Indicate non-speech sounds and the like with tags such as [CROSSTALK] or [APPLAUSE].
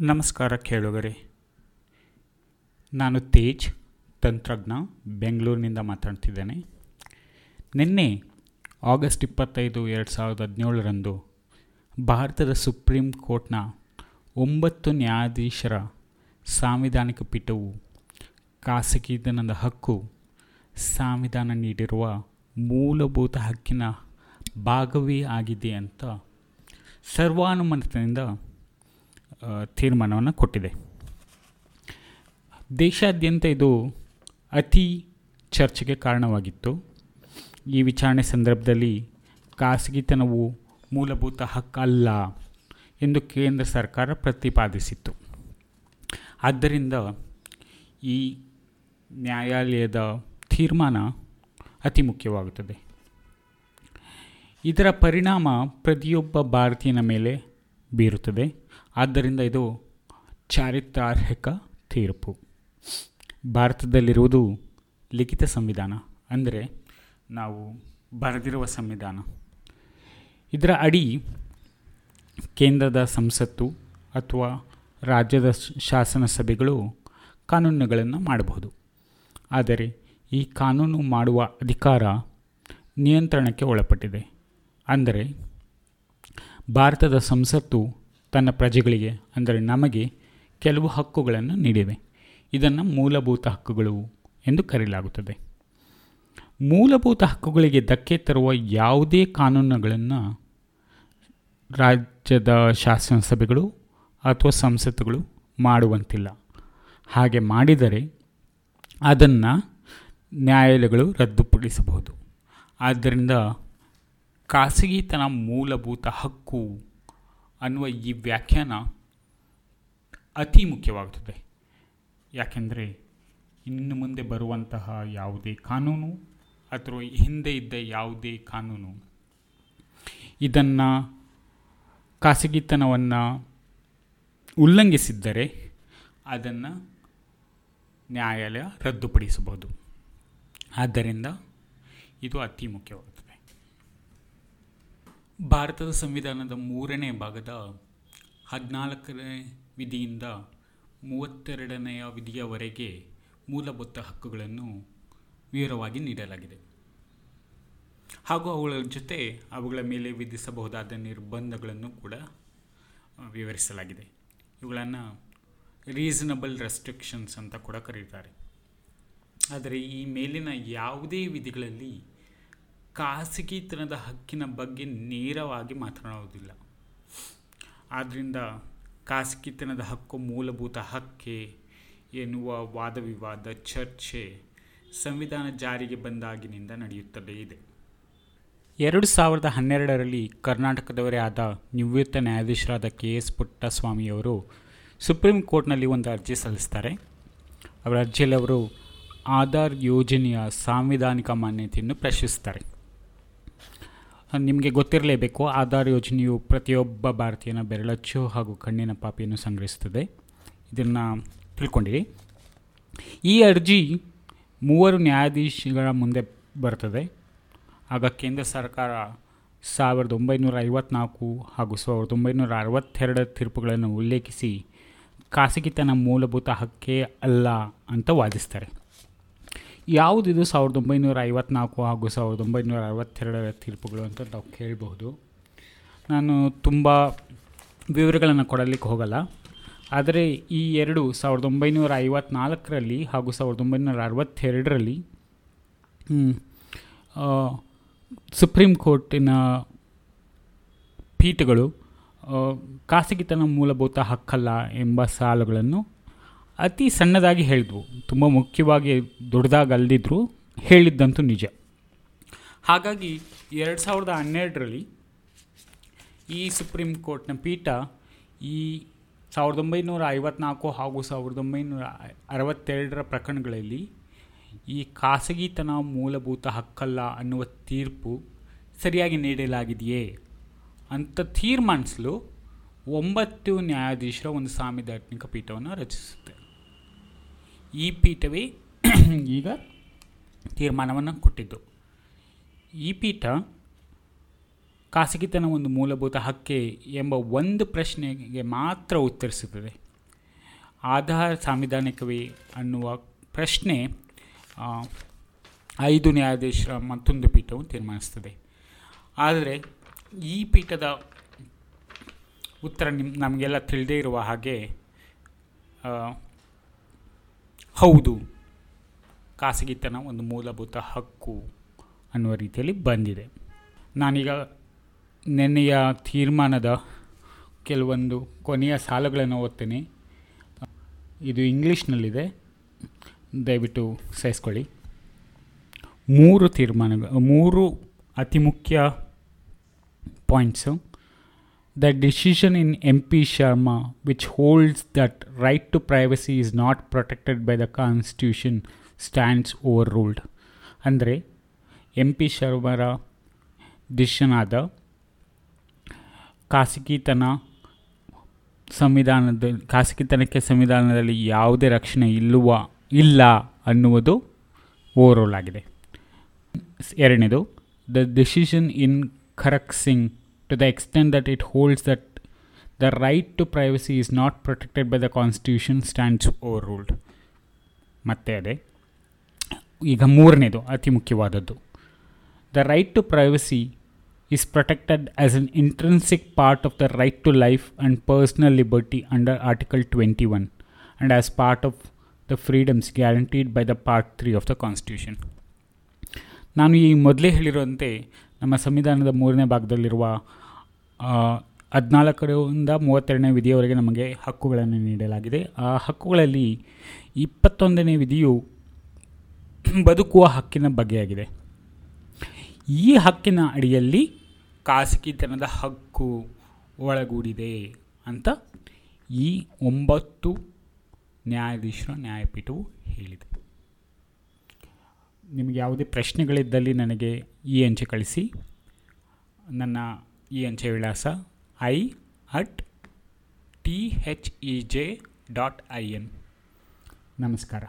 ನಮಸ್ಕಾರ ಕೇಳುಗರೆ. ನಾನು ತೇಜ್, ತಂತ್ರಜ್ಞ, ಬೆಂಗಳೂರಿನಿಂದ ಮಾತಾಡ್ತಿದ್ದೇನೆ. ನಿನ್ನೆ ಆಗಸ್ಟ್ ಇಪ್ಪತ್ತೈದು ಎರಡು ಸಾವಿರದ ಹದಿನೇಳರಂದು ಭಾರತದ ಸುಪ್ರೀಂ ಕೋರ್ಟ್ನ ಒಂಬತ್ತು ನ್ಯಾಯಾಧೀಶರ ಸಾಂವಿಧಾನಿಕ ಪೀಠವು ಖಾಸಗಿತನದ ಹಕ್ಕು, ಸಂವಿಧಾನ ನೀಡಿರುವ ಮೂಲಭೂತ ಹಕ್ಕಿನ ಭಾಗವೇ ಆಗಿದೆ ಅಂತ ಸರ್ವಾನುಮತದಿಂದ ತೀರ್ಮಾನವನ್ನು ಕೊಟ್ಟಿದೆ. ದೇಶಾದ್ಯಂತ ಇದು ಅತಿ ಚರ್ಚೆಗೆ ಕಾರಣವಾಗಿತ್ತು. ಈ ವಿಚಾರಣೆ ಸಂದರ್ಭದಲ್ಲಿ ಖಾಸಗಿತನವು ಮೂಲಭೂತ ಹಕ್ಕಲ್ಲ ಎಂದು ಕೇಂದ್ರ ಸರ್ಕಾರ ಪ್ರತಿಪಾದಿಸಿತ್ತು. ಆದ್ದರಿಂದ ಈ ನ್ಯಾಯಾಲಯದ ತೀರ್ಮಾನ ಅತಿ ಮುಖ್ಯವಾಗುತ್ತದೆ. ಇದರ ಪರಿಣಾಮ ಪ್ರತಿಯೊಬ್ಬ ಭಾರತೀಯನ ಮೇಲೆ ಬೀರುತ್ತದೆ ಆದ್ದರಿಂದ ಇದು ಚಾರಿತ್ರಾರ್ಹಕ ತೀರ್ಪು. ಭಾರತದಲ್ಲಿರುವುದು ಲಿಖಿತ ಸಂವಿಧಾನ. ಅಂದರೆ ನಾವು ಬರೆದಿರುವ ಸಂವಿಧಾನ. ಇದರ ಅಡಿ ಕೇಂದ್ರದ ಸಂಸತ್ತು ಅಥವಾ ರಾಜ್ಯದ ಶಾಸನ ಸಭೆಗಳು ಕಾನೂನುಗಳನ್ನು ಮಾಡಬಹುದು. ಆದರೆ ಈ ಕಾನೂನು ಮಾಡುವ ಅಧಿಕಾರ ನಿಯಂತ್ರಣಕ್ಕೆ ಒಳಪಟ್ಟಿದೆ. ಅಂದರೆ ಭಾರತದ ಸಂಸತ್ತು ತನ್ನ ಪ್ರಜೆಗಳಿಗೆ, ಅಂದರೆ ನಮಗೆ, ಕೆಲವು ಹಕ್ಕುಗಳನ್ನು ನೀಡಿವೆ ಇದನ್ನು ಮೂಲಭೂತ ಹಕ್ಕುಗಳು ಎಂದು ಕರೆಯಲಾಗುತ್ತದೆ. ಮೂಲಭೂತ ಹಕ್ಕುಗಳಿಗೆ ಧಕ್ಕೆ ತರುವ ಯಾವುದೇ ಕಾನೂನುಗಳನ್ನು ರಾಜ್ಯದ ಶಾಸನ ಸಭೆಗಳು ಅಥವಾ ಸಂಸತ್ತುಗಳು ಮಾಡುವಂತಿಲ್ಲ. ಹಾಗೆ ಮಾಡಿದರೆ ಅದನ್ನು ನ್ಯಾಯಾಲಯಗಳು ರದ್ದುಪಡಿಸಬಹುದು. ಆದ್ದರಿಂದ ಖಾಸಗಿತನ ಮೂಲಭೂತ ಹಕ್ಕು ಅನ್ನುವ ಈ ವ್ಯಾಖ್ಯಾನ ಅತಿ ಮುಖ್ಯವಾಗುತ್ತದೆ. ಯಾಕೆಂದರೆ ಇನ್ನು ಮುಂದೆ ಬರುವಂತಹ ಯಾವುದೇ ಕಾನೂನು ಅಥವಾ ಹಿಂದೆ ಇದ್ದ ಯಾವುದೇ ಕಾನೂನು ಇದನ್ನು ಖಾಸಗಿತನವನ್ನು ಉಲ್ಲಂಘಿಸಿದ್ದರೆ ಅದನ್ನು ನ್ಯಾಯಾಲಯ ರದ್ದುಪಡಿಸಬಹುದು. ಆದ್ದರಿಂದ ಇದು ಅತಿ ಮುಖ್ಯವಾಗುತ್ತದೆ. ಭಾರತದ ಸಂವಿಧಾನದ ಮೂರನೇ ಭಾಗದ ಹದಿನಾಲ್ಕನೇ ವಿಧಿಯಿಂದ ಮೂವತ್ತೆರಡನೆಯ ವಿಧಿಯವರೆಗೆ ಮೂಲಭೂತ ಹಕ್ಕುಗಳನ್ನು ವಿವರವಾಗಿ ನೀಡಲಾಗಿದೆ. ಹಾಗೂ ಅವುಗಳ ಜೊತೆ ಅವುಗಳ ಮೇಲೆ ವಿಧಿಸಬಹುದಾದ ನಿರ್ಬಂಧಗಳನ್ನು ಕೂಡ ವಿವರಿಸಲಾಗಿದೆ. ಇವುಗಳನ್ನು ರೀಸನಬಲ್ ರೆಸ್ಟ್ರಿಕ್ಷನ್ಸ್ ಅಂತ ಕೂಡ ಕರೀತಾರೆ. ಆದರೆ ಈ ಮೇಲಿನ ಯಾವುದೇ ವಿಧಿಗಳಲ್ಲಿ ಖಾಸಗಿತನದ ಹಕ್ಕಿನ ಬಗ್ಗೆ ನೇರವಾಗಿ ಮಾತನಾಡುವುದಿಲ್ಲ. ಆದ್ದರಿಂದ ಖಾಸಗಿತನದ ಹಕ್ಕು ಮೂಲಭೂತ ಹಕ್ಕೆ ಎನ್ನುವ ವಾದವಿವಾದ ಚರ್ಚೆ ಸಂವಿಧಾನ ಜಾರಿಗೆ ಬಂದಾಗಿನಿಂದ ನಡೆಯುತ್ತಲೇ ಇದೆ. ಎರಡು ಸಾವಿರದ ಹನ್ನೆರಡರಲ್ಲಿ ಕರ್ನಾಟಕದವರೇ ಆದ ನಿವೃತ್ತ ನ್ಯಾಯಾಧೀಶರಾದ ಕೆ ಎಸ್ ಪುಟ್ಟಸ್ವಾಮಿಯವರು ಸುಪ್ರೀಂ ಕೋರ್ಟ್ನಲ್ಲಿ ಒಂದು ಅರ್ಜಿ ಸಲ್ಲಿಸ್ತಾರೆ. ಅವರ ಅರ್ಜಿಯಲ್ಲಿ ಅವರು ಆಧಾರ್ ಯೋಜನೆಯ ಸಾಂವಿಧಾನಿಕ ಮಾನ್ಯತೆಯನ್ನು ಪ್ರಶ್ನಿಸ್ತಾರೆ. ನಿಮಗೆ ಗೊತ್ತಿರಲೇಬೇಕು. ಆಧಾರ್ ಯೋಜನೆಯು ಪ್ರತಿಯೊಬ್ಬ ಭಾರತೀಯನ ಬೆರಳಚ್ಚು ಹಾಗೂ ಕಣ್ಣಿನ ಪಾಪಿಯನ್ನು ಸಂಗ್ರಹಿಸುತ್ತದೆ. ಇದನ್ನು ತಿಳ್ಕೊಂಡಿರಿ. ಈ ಅರ್ಜಿ ಮೂವರು ನ್ಯಾಯಾಧೀಶಗಳ ಮುಂದೆ ಬರ್ತದೆ. ಆಗ ಕೇಂದ್ರ ಸರ್ಕಾರ ಸಾವಿರದ ಒಂಬೈನೂರ ಐವತ್ನಾಲ್ಕು ಹಾಗೂ ಸಾವಿರದ ಒಂಬೈನೂರ ಅರವತ್ತೆರಡು ತೀರ್ಪುಗಳನ್ನು ಉಲ್ಲೇಖಿಸಿ, ಖಾಸಗಿತನ ಮೂಲಭೂತ ಹಕ್ಕೇ ಅಲ್ಲ ಅಂತ ವಾದಿಸ್ತಾರೆ. ಯಾವುದಿದು ಸಾವಿರದ ಒಂಬೈನೂರ ಐವತ್ನಾಲ್ಕು ಹಾಗೂ ಸಾವಿರದ ಒಂಬೈನೂರ ಅರವತ್ತೆರಡರ ತೀರ್ಪುಗಳು ಅಂತ ನಾವು ಕೇಳಬಹುದು. ನಾನು ತುಂಬ ವಿವರಗಳನ್ನು ಕೊಡಲಿಕ್ಕೆ ಹೋಗಲ್ಲ. ಆದರೆ ಈ ಎರಡು ಸಾವಿರದ ಒಂಬೈನೂರ ಐವತ್ನಾಲ್ಕರಲ್ಲಿ ಹಾಗೂ ಸಾವಿರದ ಒಂಬೈನೂರ ಅರವತ್ತೆರಡರಲ್ಲಿ ಸುಪ್ರೀಂ ಕೋರ್ಟಿನ ಪೀಠಗಳು ಖಾಸಗಿತನ ಮೂಲಭೂತ ಹಕ್ಕಲ್ಲ ಎಂಬ ಸಾಲುಗಳನ್ನು ಅತಿ ಸಣ್ಣದಾಗಿ ಹೇಳಿದ್ವು. ತುಂಬ ಮುಖ್ಯವಾಗಿ ದೊಡ್ಡದಾಗಿ ಅಲ್ದಿದ್ರು ಹೇಳಿದ್ದಂತೂ ನಿಜ. ಹಾಗಾಗಿ ಎರಡು ಸಾವಿರದ ಹನ್ನೆರಡರಲ್ಲಿ ಈ ಸುಪ್ರೀಂ ಕೋರ್ಟ್ನ ಪೀಠ ಈ ಸಾವಿರದ ಒಂಬೈನೂರ ಐವತ್ನಾಲ್ಕು ಹಾಗೂ ಸಾವಿರದ ಒಂಬೈನೂರ ಅರವತ್ತೆರಡರ ಪ್ರಕರಣಗಳಲ್ಲಿ ಈ ಖಾಸಗಿತನ ಮೂಲಭೂತ ಹಕ್ಕಲ್ಲ ಅನ್ನುವ ತೀರ್ಪು ಸರಿಯಾಗಿ ನೀಡಲಾಗಿದೆಯೇ ಅಂತ ತೀರ್ಮಾನಿಸಲು ಒಂಬತ್ತು ನ್ಯಾಯಾಧೀಶರ ಒಂದು ಸಾಂವಿಧಾನಿಕ ಪೀಠವನ್ನು ರಚಿಸುತ್ತೆ. ಈ ಪೀಠವೇ [CLEARS THROAT] ಈಗ ತೀರ್ಮಾನವನ್ನು ಕೊಟ್ಟಿದ್ದು. ಈ ಪೀಠ ಖಾಸಗಿತನ ಒಂದು ಮೂಲಭೂತ ಹಕ್ಕೆ ಎಂಬ ಒಂದು ಪ್ರಶ್ನೆಗೆ ಮಾತ್ರ ಉತ್ತರಿಸುತ್ತದೆ. ಆಧಾರ ಸಾಂವಿಧಾನಿಕವೇ ಅನ್ನುವ ಪ್ರಶ್ನೆ ಐದು ನ್ಯಾಯಾಧೀಶರ ಮತ್ತೊಂದು ಪೀಠವು ತೀರ್ಮಾನಿಸ್ತದೆ ಆದರೆ ಈ ಪೀಠದ ಉತ್ತರ ನಿಮ್, ನಮಗೆಲ್ಲ ತಿಳಿದೇ ಇರುವ ಹಾಗೆ ಹೌದು. ಖಾಸಗಿತನ ಒಂದು ಮೂಲಭೂತ ಹಕ್ಕು ಅನ್ನುವ ರೀತಿಯಲ್ಲಿ ಬಂದಿದೆ. ನಾನೀಗ ನೆನ್ನೆಯ ತೀರ್ಮಾನದ ಕೆಲವೊಂದು ಕೊನೆಯ ಸಾಲುಗಳನ್ನು ಓದ್ತೇನೆ. ಇದು ಇಂಗ್ಲೀಷ್ನಲ್ಲಿದೆ. ದಯವಿಟ್ಟು ಸಹಿಸ್ಕೊಳ್ಳಿ ಮೂರು ತೀರ್ಮಾನಗಳು, ಮೂರು ಅತಿ ಮುಖ್ಯ points in M P Sharma which holds that right to privacy is not protected by the constitution stands overruled ಅಂದರೆ ಎಂ ಪಿ ಶರ್ಮರ ಡಿಸಿಷನ್ ಆದ ಖಾಸಗಿತನ ಸಂವಿಧಾನದಲ್ಲಿ ಖಾಸಗಿತನಕ್ಕೆ ಸಂವಿಧಾನದಲ್ಲಿ ಯಾವುದೇ ರಕ್ಷಣೆ ಇಲ್ಲುವ, ಇಲ್ಲ ಅನ್ನುವುದು ಓವರೋಲ್ ಆಗಿದೆ. ಎರಡನೇದು the decision in Kharak Singh To the extent that it holds that the right to privacy is not protected by the constitution stands overruled ಮತ್ತೆ ಅದೇ ಈಗ ಮೂರನೇದು ಅತಿ ಮುಖ್ಯವಾದದ್ದು the right to privacy is protected as an intrinsic part of the right to life and personal liberty under Article 21 and as part of the freedoms guaranteed by the Part 3 of the Constitution. ನಾನು ಈ ಮೊದಲೇ ಹೇಳಿರುವಂತೆ ನಮ್ಮ ಸಂವಿಧಾನದ ಮೂರನೇ ಭಾಗದಲ್ಲಿರುವ ಹದಿನಾಲ್ಕರಿಂದ ಮೂವತ್ತೆರಡನೇ ವಿಧಿಯವರೆಗೆ ನಮಗೆ ಹಕ್ಕುಗಳನ್ನು ನೀಡಲಾಗಿದೆ. ಆ ಹಕ್ಕುಗಳಲ್ಲಿ ಇಪ್ಪತ್ತೊಂದನೇ ವಿಧಿಯು ಬದುಕುವ ಹಕ್ಕಿನ ಬಗೆಯಾಗಿದೆ. ಈ ಹಕ್ಕಿನ ಅಡಿಯಲ್ಲಿ ಖಾಸಗಿತನದ ಹಕ್ಕು ಒಳಗೂಡಿದೆ ಅಂತ ಈ ಒಂಬತ್ತು ನ್ಯಾಯಾಧೀಶರ, ನ್ಯಾಯಪೀಠವು ಹೇಳಿದೆ. ನಿಮಗೆ ಯಾವುದೇ ಪ್ರಶ್ನೆಗಳಿದ್ದಲ್ಲಿ ನನಗೆ ಈ ಅಂಚೆ ಕಳಿಸಿ. ನನ್ನ ಈ ಅಂಚೆ ವಿಳಾಸ I at T H E J dot I N ನಮಸ್ಕಾರ.